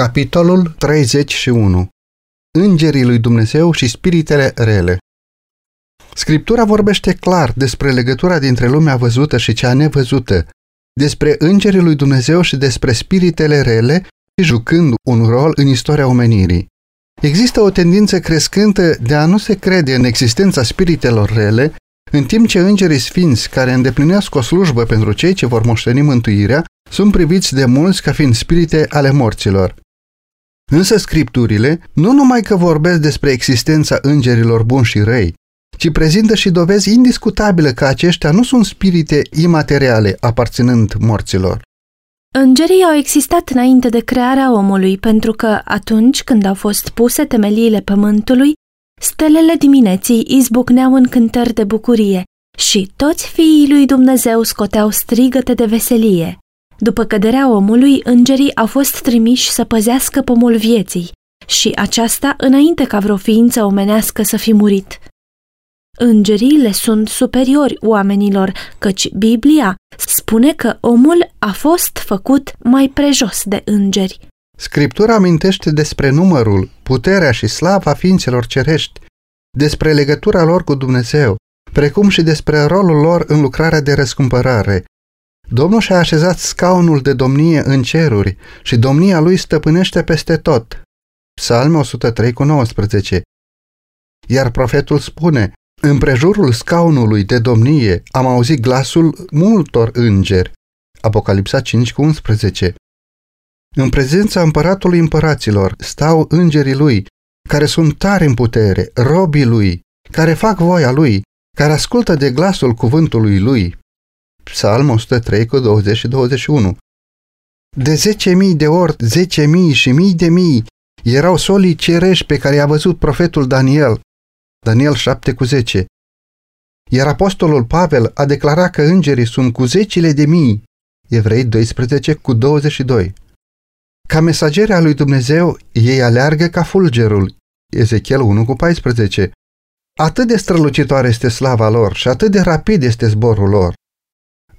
Capitolul 31 Îngerii lui Dumnezeu și spiritele rele Scriptura vorbește clar despre legătura dintre lumea văzută și cea nevăzută, despre îngerii lui Dumnezeu și despre spiritele rele și jucând un rol în istoria omenirii. Există o tendință crescântă de a nu se crede în existența spiritelor rele, în timp ce îngerii sfinți care îndeplinesc o slujbă pentru cei ce vor moșteni mântuirea sunt priviți de mulți ca fiind spirite ale morților. Însă scripturile nu numai că vorbesc despre existența îngerilor buni și răi, ci prezintă și dovezi indiscutabile că aceștia nu sunt spirite imateriale aparținând morților. Îngerii au existat înainte de crearea omului, pentru că atunci când au fost puse temeliile pământului, stelele dimineții izbucneau în cântări de bucurie și toți fiii lui Dumnezeu scoteau strigăte de veselie. După căderea omului, îngerii au fost trimiși să păzească pomul vieții și aceasta înainte ca vreo ființă omenească să fi murit. Îngerii le sunt superiori oamenilor, căci Biblia spune că omul a fost făcut mai prejos de îngeri. Scriptura amintește despre numărul, puterea și slava ființelor cerești, despre legătura lor cu Dumnezeu, precum și despre rolul lor în lucrarea de răscumpărare, Domnul și-a așezat scaunul de domnie în ceruri și domnia lui stăpânește peste tot. Psalme 103 cu 19 Iar profetul spune, în prejurul scaunului de domnie am auzit glasul multor îngeri. Apocalipsa 5 cu 11 În prezența împăratului împăraților stau îngerii lui, care sunt tari în putere, robii lui, care fac voia lui, care ascultă de glasul cuvântului lui. Psalm 103 cu 20 și 21. De zece mii de ori, zece mii și mii de mii erau solii cerești pe care i-a văzut profetul Daniel. Daniel 7 cu 10. Iar apostolul Pavel a declarat că îngerii sunt cu zecile de mii. Evrei 12 cu 22. Ca mesageri a lui Dumnezeu, ei aleargă ca fulgerul. Ezechiel 1 cu 14. Atât de strălucitoare este slava lor și atât de rapid este zborul lor.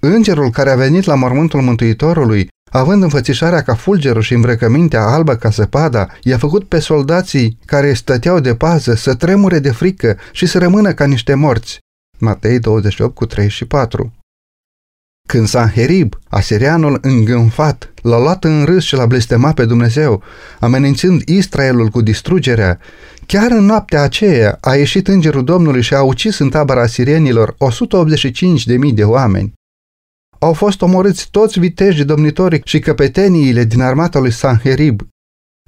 Îngerul care a venit la mormântul Mântuitorului, având înfățișarea ca fulgerul și îmbrăcămintea albă ca săpada, i-a făcut pe soldații care stăteau de pază să tremure de frică și să rămână ca niște morți. Matei 28 cu 3 și 4 Când Sanherib, asirianul îngânfat, l-a luat în râs și l-a blestemat pe Dumnezeu, amenințând Israelul cu distrugerea, chiar în noaptea aceea a ieșit îngerul Domnului și a ucis în tabăra asirienilor 185.000 de oameni au fost omorâți toți vitejii domnitorii și căpeteniile din armata lui Sanherib.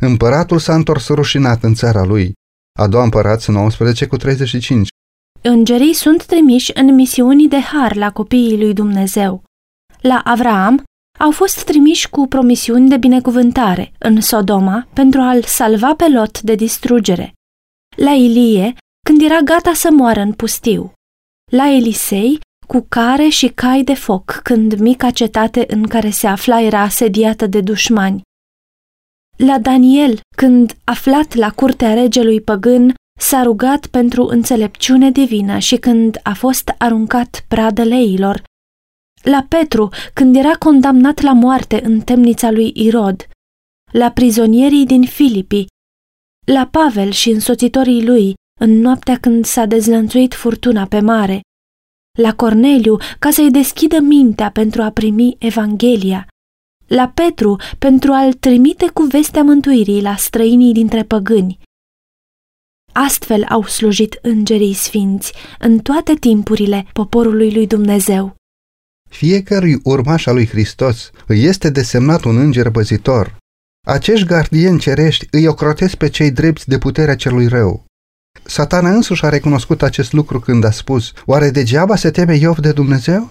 Împăratul s-a întors rușinat în țara lui. A doua împărați 19 cu 35. Îngerii sunt trimiși în misiuni de har la copiii lui Dumnezeu. La Avraam au fost trimiși cu promisiuni de binecuvântare în Sodoma pentru a-l salva pe Lot de distrugere. La Ilie, când era gata să moară în pustiu. La Elisei, cu care și cai de foc când mica cetate în care se afla era asediată de dușmani. La Daniel, când, aflat la curtea regelui păgân, s-a rugat pentru înțelepciune divină și când a fost aruncat pradă leilor. La Petru, când era condamnat la moarte în temnița lui Irod. La prizonierii din Filipii. La Pavel și însoțitorii lui, în noaptea când s-a dezlănțuit furtuna pe mare la Corneliu ca să-i deschidă mintea pentru a primi Evanghelia, la Petru pentru a-l trimite cu vestea mântuirii la străinii dintre păgâni. Astfel au slujit îngerii sfinți în toate timpurile poporului lui Dumnezeu. Fiecărui urmaș al lui Hristos îi este desemnat un înger păzitor. Acești gardieni cerești îi ocrotesc pe cei drepți de puterea celui rău. Satana însuși a recunoscut acest lucru când a spus, oare degeaba se teme Iov de Dumnezeu?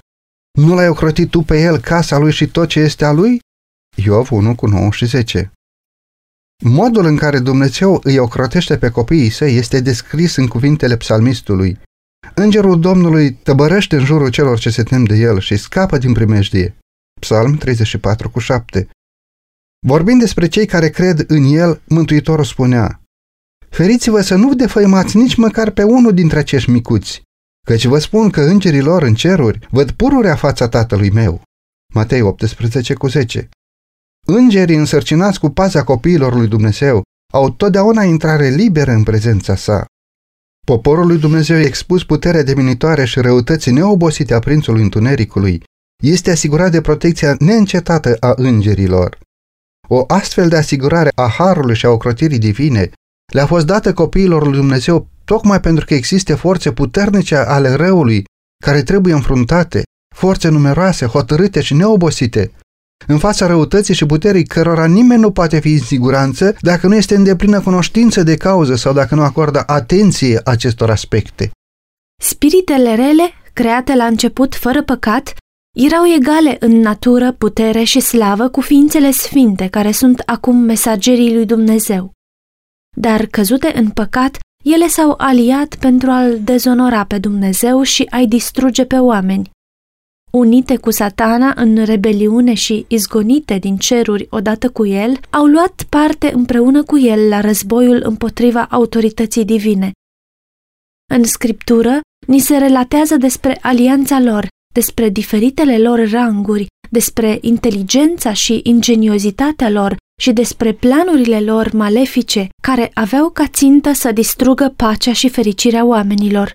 Nu l-ai ocrotit tu pe el casa lui și tot ce este a lui? Iov 1 cu 9 și 10 Modul în care Dumnezeu îi ocrotește pe copiii săi este descris în cuvintele psalmistului. Îngerul Domnului tăbărăște în jurul celor ce se tem de el și scapă din primejdie. Psalm 34 cu 7 Vorbind despre cei care cred în el, Mântuitorul spunea, Feriți-vă să nu defăimați nici măcar pe unul dintre acești micuți, căci vă spun că îngerii lor în ceruri văd pururea fața tatălui meu. Matei 18 cu 10 Îngerii însărcinați cu paza copiilor lui Dumnezeu au totdeauna intrare liberă în prezența sa. Poporul lui Dumnezeu expus puterea deminitoare și răutății neobosite a prințului întunericului, este asigurat de protecția neîncetată a îngerilor. O astfel de asigurare a harului și a ocrotirii divine le-a fost dată copiilor lui Dumnezeu tocmai pentru că există forțe puternice ale răului care trebuie înfruntate, forțe numeroase, hotărâte și neobosite, în fața răutății și puterii cărora nimeni nu poate fi în siguranță dacă nu este în deplină cunoștință de cauză sau dacă nu acordă atenție acestor aspecte. Spiritele rele, create la început fără păcat, erau egale în natură, putere și slavă cu ființele sfinte care sunt acum mesagerii lui Dumnezeu. Dar căzute în păcat, ele s-au aliat pentru a-L dezonora pe Dumnezeu și a-i distruge pe oameni. Unite cu satana în rebeliune și izgonite din ceruri odată cu el, au luat parte împreună cu el la războiul împotriva autorității divine. În scriptură, ni se relatează despre alianța lor, despre diferitele lor ranguri, despre inteligența și ingeniozitatea lor și despre planurile lor malefice care aveau ca țintă să distrugă pacea și fericirea oamenilor.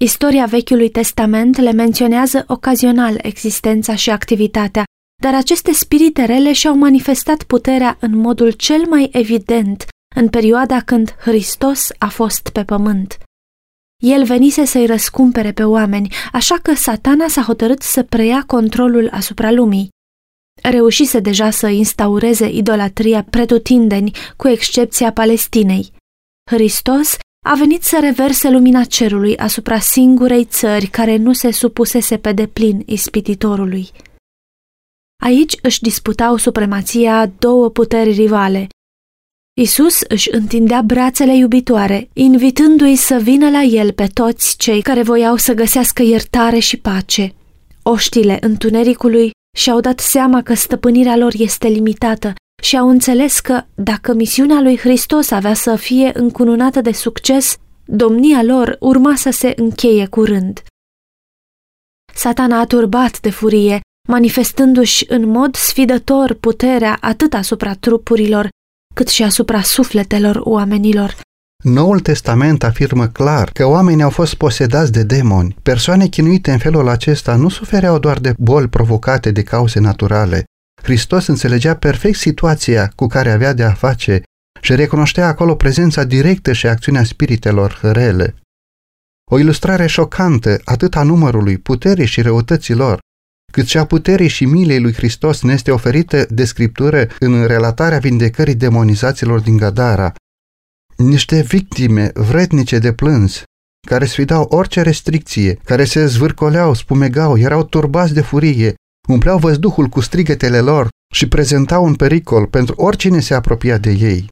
Istoria Vechiului Testament le menționează ocazional existența și activitatea, dar aceste spirite rele și-au manifestat puterea în modul cel mai evident în perioada când Hristos a fost pe pământ. El venise să-i răscumpere pe oameni, așa că satana s-a hotărât să preia controlul asupra lumii. Reușise deja să instaureze idolatria pretutindeni, cu excepția Palestinei. Hristos a venit să reverse lumina cerului asupra singurei țări care nu se supusese pe deplin ispititorului. Aici își disputau supremația două puteri rivale. Isus își întindea brațele iubitoare, invitându-i să vină la el pe toți cei care voiau să găsească iertare și pace. Oștile întunericului și-au dat seama că stăpânirea lor este limitată și au înțeles că, dacă misiunea lui Hristos avea să fie încununată de succes, domnia lor urma să se încheie curând. Satana a turbat de furie, manifestându-și în mod sfidător puterea atât asupra trupurilor, cât și asupra sufletelor oamenilor. Noul Testament afirmă clar că oamenii au fost posedați de demoni. Persoane chinuite în felul acesta nu sufereau doar de boli provocate de cauze naturale, Hristos înțelegea perfect situația cu care avea de a face și recunoștea acolo prezența directă și acțiunea spiritelor rele. O ilustrare șocantă atât a numărului, puterii și răutăților, cât și a puterii și milei lui Hristos ne este oferită de scriptură în relatarea vindecării demonizaților din Gadara. Niște victime vrednice de plâns, care sfidau orice restricție, care se zvârcoleau, spumegau, erau turbați de furie, umpleau văzduhul cu strigătele lor și prezentau un pericol pentru oricine se apropia de ei.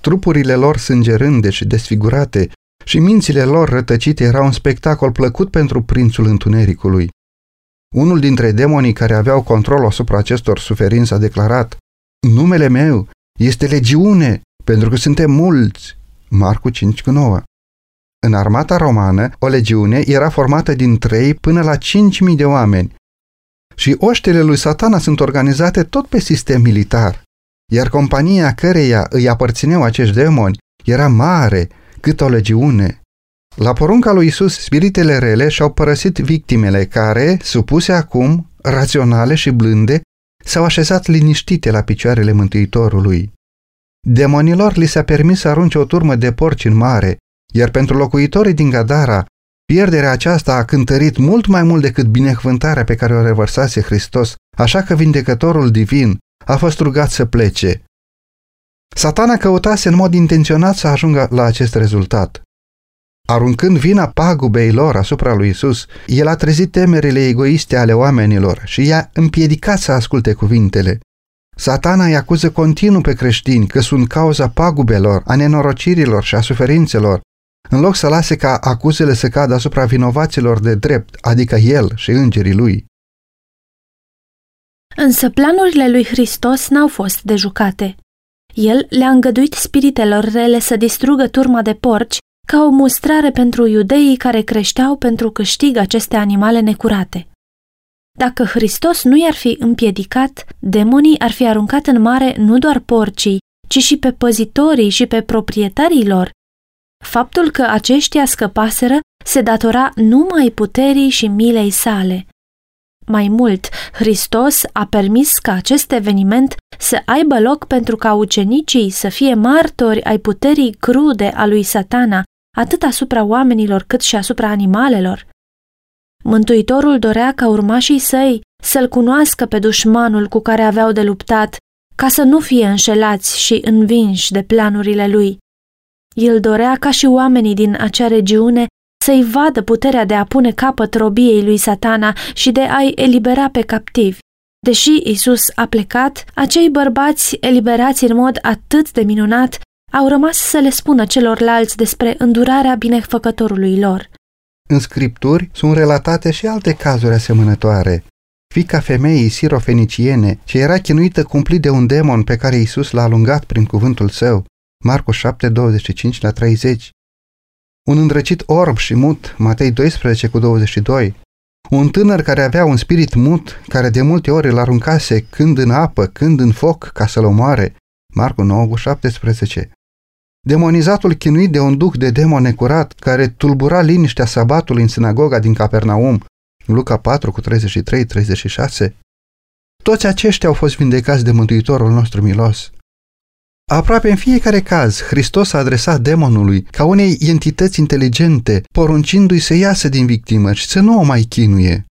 Trupurile lor sângerânde și desfigurate și mințile lor rătăcite erau un spectacol plăcut pentru prințul întunericului. Unul dintre demonii care aveau control asupra acestor suferinți a declarat Numele meu este legiune, pentru că suntem mulți. Marcu 5 cu 9. În armata romană, o legiune era formată din 3 până la 5.000 de oameni și oștile lui satana sunt organizate tot pe sistem militar, iar compania căreia îi aparțineau acești demoni era mare, cât o legiune. La porunca lui Isus, spiritele rele și-au părăsit victimele care, supuse acum, raționale și blânde, s-au așezat liniștite la picioarele Mântuitorului. Demonilor li s-a permis să arunce o turmă de porci în mare, iar pentru locuitorii din Gadara, Pierderea aceasta a cântărit mult mai mult decât binecuvântarea pe care o revărsase Hristos, așa că vindecătorul divin a fost rugat să plece. Satana căutase în mod intenționat să ajungă la acest rezultat. Aruncând vina pagubei lor asupra lui Isus, el a trezit temerile egoiste ale oamenilor și i-a împiedicat să asculte cuvintele. Satana îi acuză continuu pe creștini că sunt cauza pagubelor, a nenorocirilor și a suferințelor în loc să lase ca acuzele să cadă asupra vinovaților de drept, adică el și îngerii lui. Însă planurile lui Hristos n-au fost dejucate. El le-a îngăduit spiritelor rele să distrugă turma de porci ca o mustrare pentru iudeii care creșteau pentru câștig aceste animale necurate. Dacă Hristos nu i-ar fi împiedicat, demonii ar fi aruncat în mare nu doar porcii, ci și pe păzitorii și pe proprietarii lor. Faptul că aceștia scăpaseră se datora numai puterii și milei sale. Mai mult, Hristos a permis ca acest eveniment să aibă loc pentru ca ucenicii să fie martori ai puterii crude a lui satana, atât asupra oamenilor cât și asupra animalelor. Mântuitorul dorea ca urmașii săi să-l cunoască pe dușmanul cu care aveau de luptat, ca să nu fie înșelați și învinși de planurile lui. El dorea ca și oamenii din acea regiune să-i vadă puterea de a pune capăt robiei lui satana și de a-i elibera pe captivi. Deși Isus a plecat, acei bărbați eliberați în mod atât de minunat au rămas să le spună celorlalți despre îndurarea binefăcătorului lor. În scripturi sunt relatate și alte cazuri asemănătoare. Fica femeii sirofeniciene, ce era chinuită cumplit de un demon pe care Isus l-a alungat prin cuvântul său, Marcu 7, 25 la 30. Un îndrăcit orb și mut, Matei 12 cu 22. Un tânăr care avea un spirit mut, care de multe ori îl aruncase când în apă, când în foc, ca să-l omoare, Marcu 9 cu 17. Demonizatul chinuit de un duh de demon necurat, care tulbura liniștea sabatului în sinagoga din Capernaum, Luca 4 cu 33-36. Toți aceștia au fost vindecați de Mântuitorul nostru milos. Aproape în fiecare caz, Hristos a adresat demonului ca unei entități inteligente, poruncindu-i să iasă din victimă și să nu o mai chinuie.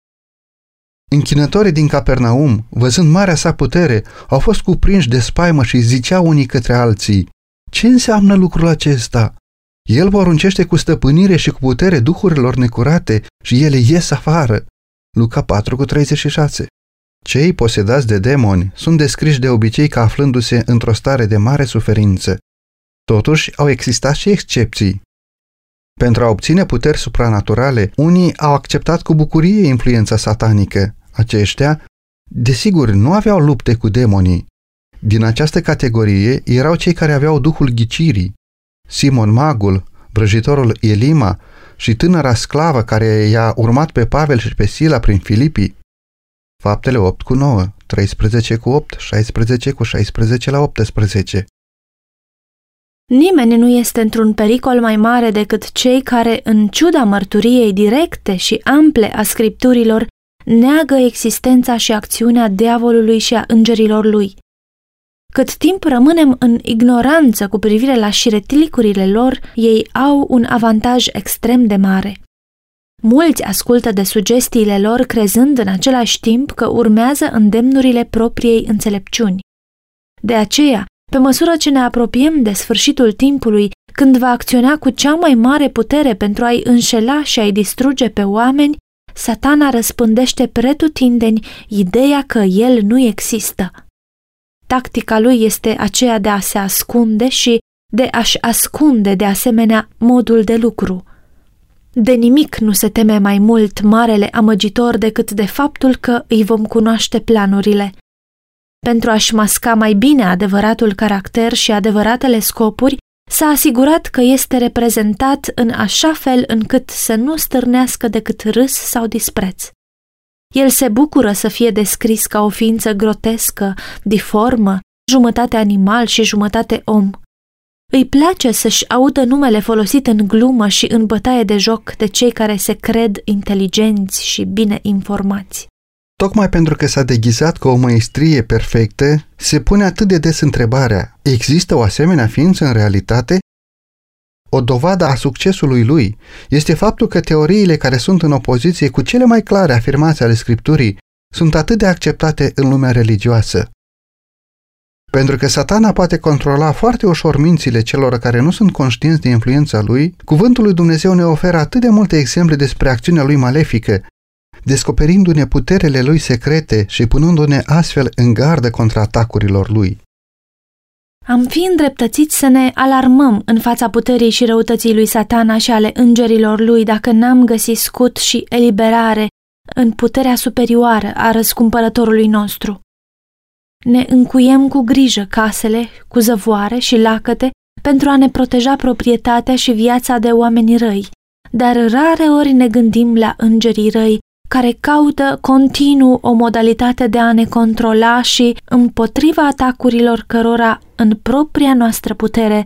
Închinătorii din Capernaum, văzând marea sa putere, au fost cuprinși de spaimă și ziceau unii către alții, Ce înseamnă lucrul acesta? El poruncește cu stăpânire și cu putere duhurilor necurate și ele ies afară. Luca 4 cu 36 cei posedați de demoni sunt descriși de obicei ca aflându-se într-o stare de mare suferință. Totuși, au existat și excepții. Pentru a obține puteri supranaturale, unii au acceptat cu bucurie influența satanică. Aceștia, desigur, nu aveau lupte cu demonii. Din această categorie erau cei care aveau duhul ghicirii. Simon Magul, vrăjitorul Elima și tânăra sclavă care i-a urmat pe Pavel și pe Sila prin Filipii, Faptele 8 cu 9, 13 cu 8, 16 cu 16 la 18. Nimeni nu este într-un pericol mai mare decât cei care, în ciuda mărturiei directe și ample a scripturilor, neagă existența și acțiunea diavolului și a îngerilor lui. Cât timp rămânem în ignoranță cu privire la șiretilicurile lor, ei au un avantaj extrem de mare. Mulți ascultă de sugestiile lor crezând în același timp că urmează îndemnurile propriei înțelepciuni. De aceea, pe măsură ce ne apropiem de sfârșitul timpului, când va acționa cu cea mai mare putere pentru a-i înșela și a-i distruge pe oameni, satana răspândește pretutindeni ideea că el nu există. Tactica lui este aceea de a se ascunde și de a-și ascunde de asemenea modul de lucru – de nimic nu se teme mai mult marele amăgitor decât de faptul că îi vom cunoaște planurile. Pentru a-și masca mai bine adevăratul caracter și adevăratele scopuri, s-a asigurat că este reprezentat în așa fel încât să nu stârnească decât râs sau dispreț. El se bucură să fie descris ca o ființă grotescă, diformă, jumătate animal și jumătate om. Îi place să-și audă numele folosit în glumă și în bătaie de joc de cei care se cred inteligenți și bine informați. Tocmai pentru că s-a deghizat cu o măestrie perfectă, se pune atât de des întrebarea, există o asemenea ființă în realitate? O dovadă a succesului lui este faptul că teoriile care sunt în opoziție cu cele mai clare afirmații ale Scripturii sunt atât de acceptate în lumea religioasă. Pentru că satana poate controla foarte ușor mințile celor care nu sunt conștienți de influența lui, cuvântul lui Dumnezeu ne oferă atât de multe exemple despre acțiunea lui malefică, descoperindu-ne puterele lui secrete și punându-ne astfel în gardă contra atacurilor lui. Am fi îndreptățiți să ne alarmăm în fața puterii și răutății lui satana și ale îngerilor lui dacă n-am găsit scut și eliberare în puterea superioară a răscumpărătorului nostru. Ne încuiem cu grijă casele, cu zăvoare și lacăte pentru a ne proteja proprietatea și viața de oameni răi, dar rare ori ne gândim la îngerii răi care caută continuu o modalitate de a ne controla și, împotriva atacurilor cărora, în propria noastră putere,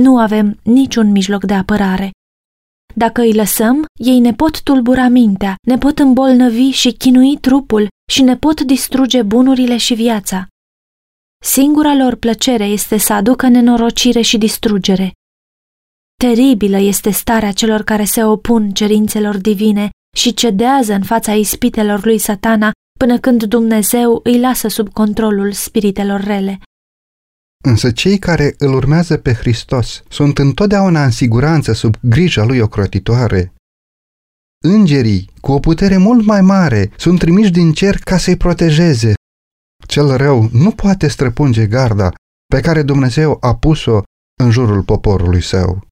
nu avem niciun mijloc de apărare. Dacă îi lăsăm, ei ne pot tulbura mintea, ne pot îmbolnăvi și chinui trupul și ne pot distruge bunurile și viața. Singura lor plăcere este să aducă nenorocire și distrugere. Teribilă este starea celor care se opun cerințelor divine și cedează în fața ispitelor lui satana până când Dumnezeu îi lasă sub controlul spiritelor rele. Însă cei care îl urmează pe Hristos sunt întotdeauna în siguranță sub grija lui ocrotitoare. Îngerii, cu o putere mult mai mare, sunt trimiși din cer ca să-i protejeze. Cel rău nu poate străpunge garda pe care Dumnezeu a pus-o în jurul poporului său.